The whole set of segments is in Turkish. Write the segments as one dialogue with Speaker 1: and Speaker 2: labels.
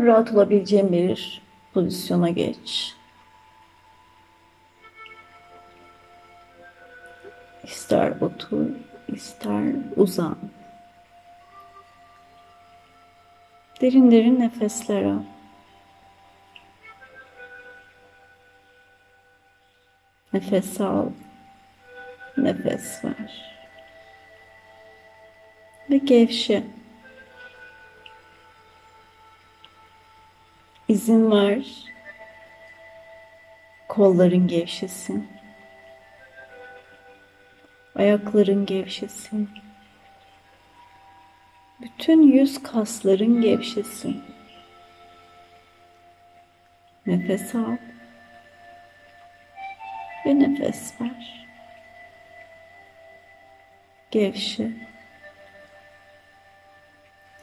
Speaker 1: Rahat olabileceğin bir pozisyona geç. İster otur, ister uzan. Derin derin nefesler al. Nefes al. Nefes ver. Ve gevşe. İzin ver. Kolların gevşesin. Ayakların gevşesin. Bütün yüz kasların gevşesin. Nefes al ve nefes ver. Gevşe.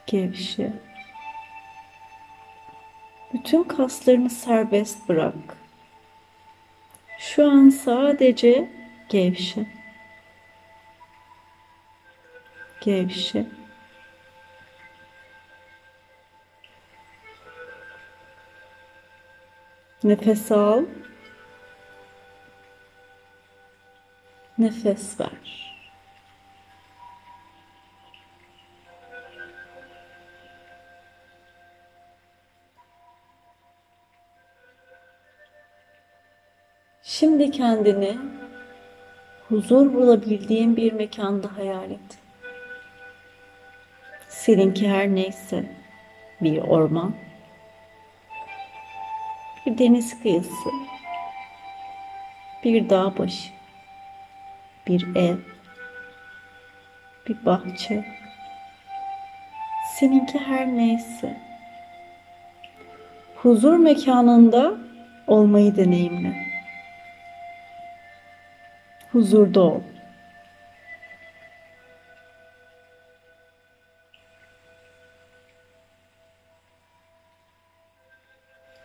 Speaker 1: Gevşe. Bütün kaslarını serbest bırak. Şu an sadece gevşe. Gevşe. Nefes al. Nefes ver. Şimdi kendini huzur bulabildiğin bir mekanda hayal et. Seninki her neyse bir orman, bir deniz kıyısı, bir dağ başı, bir ev, bir bahçe. Seninki her neyse. Huzur mekanında olmayı deneyimle. Huzurda ol.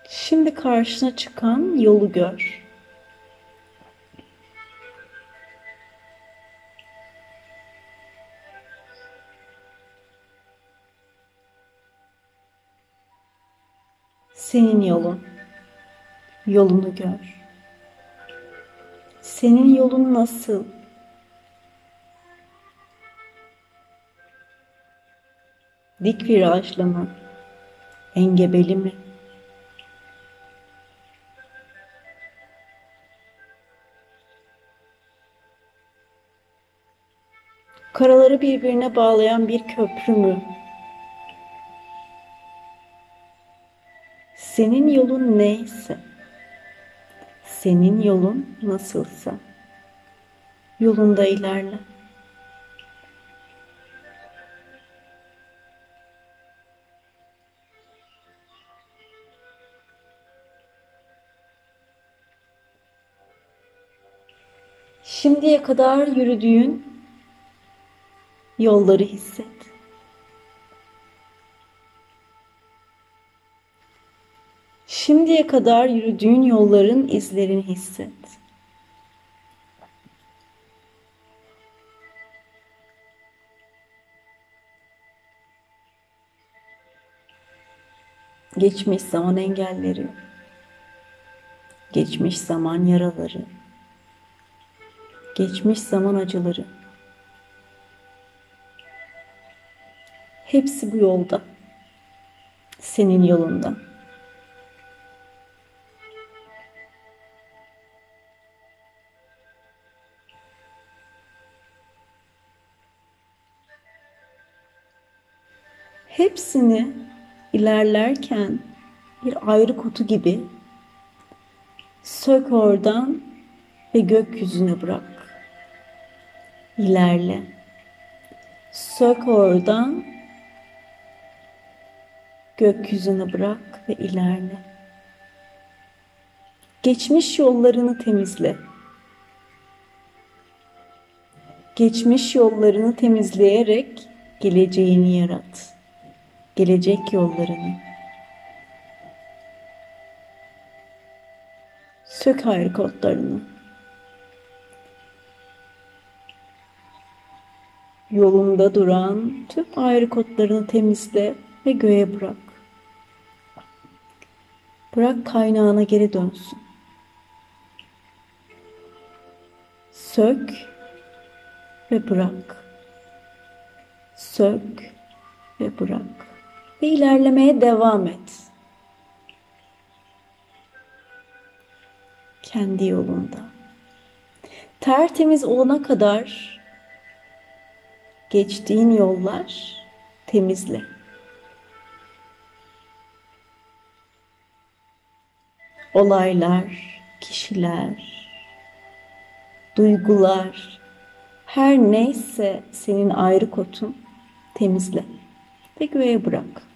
Speaker 1: Şimdi karşına çıkan yolu gör. Senin yolun. Yolunu gör. Senin yolun nasıl? Dik virajlı mı? Engebeli mi? Karaları birbirine bağlayan bir köprü mü? Senin yolun neyse, senin yolun nasılsa, yolunda ilerle. Şimdiye kadar yürüdüğün yolları hisset. Şimdiye kadar yürüdüğün yolların izlerini hisset. Geçmiş zaman engelleri, geçmiş zaman yaraları, geçmiş zaman acıları. Hepsi bu yolda. Senin yolunda. Hepsini ilerlerken bir ayrı kutu gibi sök oradan ve gökyüzüne bırak. İlerle. Sök oradan gökyüzüne bırak ve ilerle. Geçmiş yollarını temizle. Geçmiş yollarını temizleyerek geleceğini yarat. Gelecek yollarını. Sök hayır kodlarını. Yolunda duran tüm ayrı kodlarını temizle ve göğe bırak. Bırak kaynağına geri dönsün. Sök ve bırak. Sök ve bırak. Ve ilerlemeye devam et. Kendi yolunda. Tertemiz olana kadar geçtiğin yollar temizle. Olaylar, kişiler, duygular, her neyse senin ayrı kotun temizle ve göğe bırak.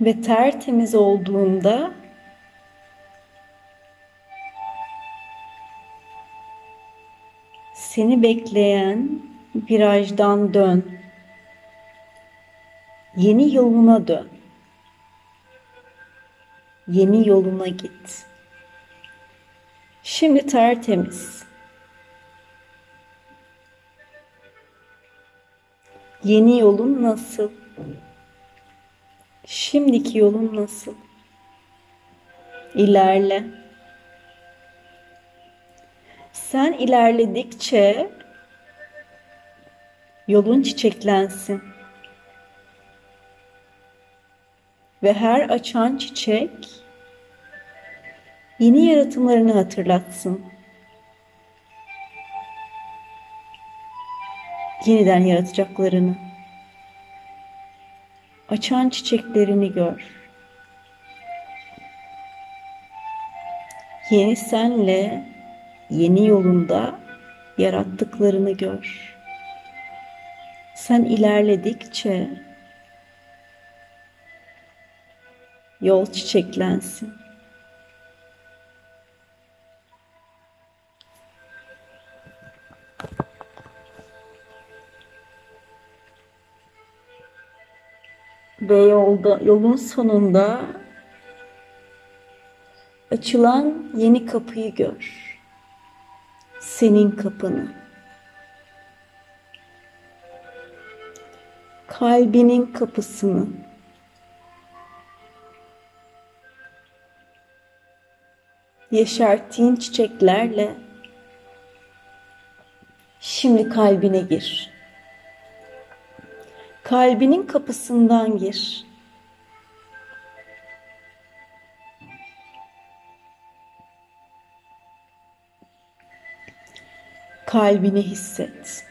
Speaker 1: Ve tertemiz olduğunda seni bekleyen virajdan dön. Yeni yoluna dön. Yeni yoluna git. Şimdi tertemiz. Yeni yolun nasıl? Şimdiki yolun nasıl? İlerle. Sen ilerledikçe yolun çiçeklensin. Ve her açan çiçek yeni yaratımlarını hatırlatsın. Yeniden yaratacaklarını. Açan çiçeklerini gör. Yeni senle yeni yolunda yarattıklarını gör. Sen ilerledikçe yol çiçeklensin. Ve yolda, yolun sonunda açılan yeni kapıyı gör. Senin kapını. Kalbinin kapısını. Yeşerttiğin çiçeklerle şimdi kalbine gir. Kalbinin kapısından gir. Kalbini hisset.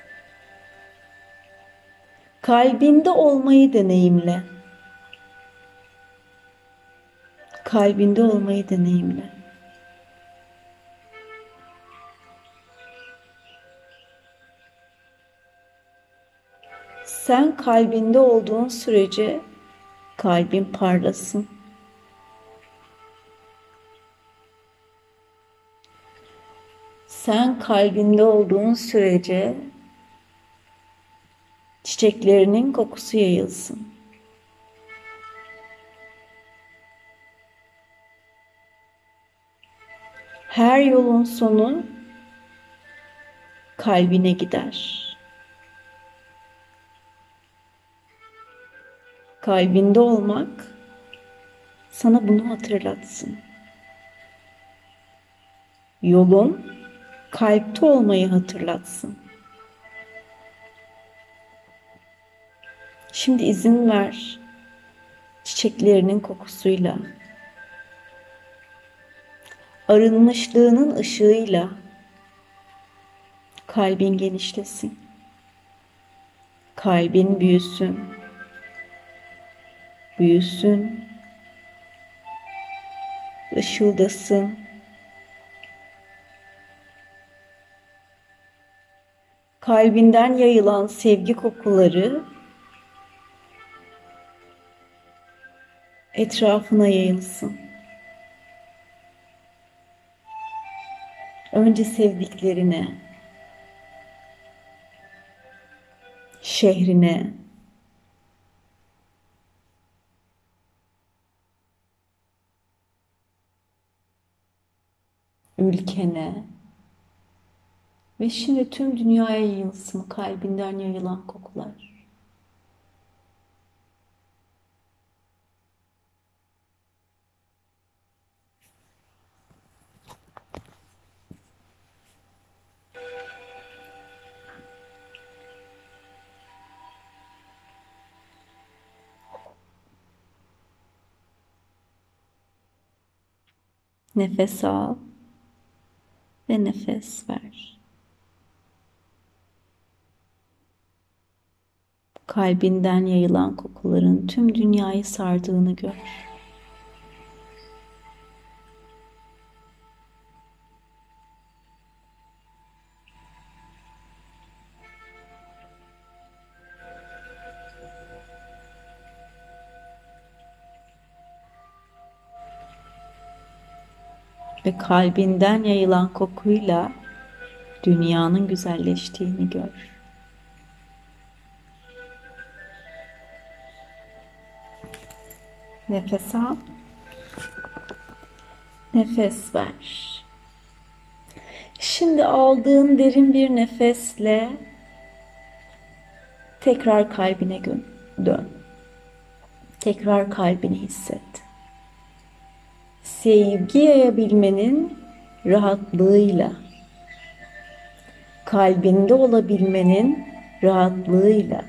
Speaker 1: Kalbinde olmayı deneyimle. Kalbinde olmayı deneyimle. Sen kalbinde olduğun sürece kalbin parlasın. Sen kalbinde olduğun sürece çiçeklerinin kokusu yayılsın. Her yolun sonu kalbine gider. Kalbinde olmak sana bunu hatırlatsın. Yolun kalpte olmayı hatırlatsın. Şimdi izin ver çiçeklerinin kokusuyla, arınmışlığının ışığıyla kalbin genişlesin. Kalbin büyüsün. Büyüsün. Işıldasın. Kalbinden yayılan sevgi kokuları etrafına yayılsın. Önce sevdiklerine, şehrine, ülkene, Ve şimdi tüm dünyaya yayılsın kalbinden yayılan kokular. Nefes al ve nefes ver. Kalbinden yayılan kokuların tüm dünyayı sardığını gör. Ve kalbinden yayılan kokuyla dünyanın güzelleştiğini gör. Nefes al. Nefes ver. Şimdi aldığın derin bir nefesle tekrar kalbine dön. Tekrar kalbini hisset sevgi yayabilmenin rahatlığıyla, kalbinde olabilmenin rahatlığıyla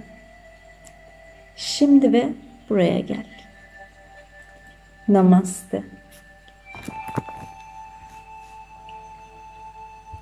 Speaker 1: şimdi ve buraya gel. Namaste.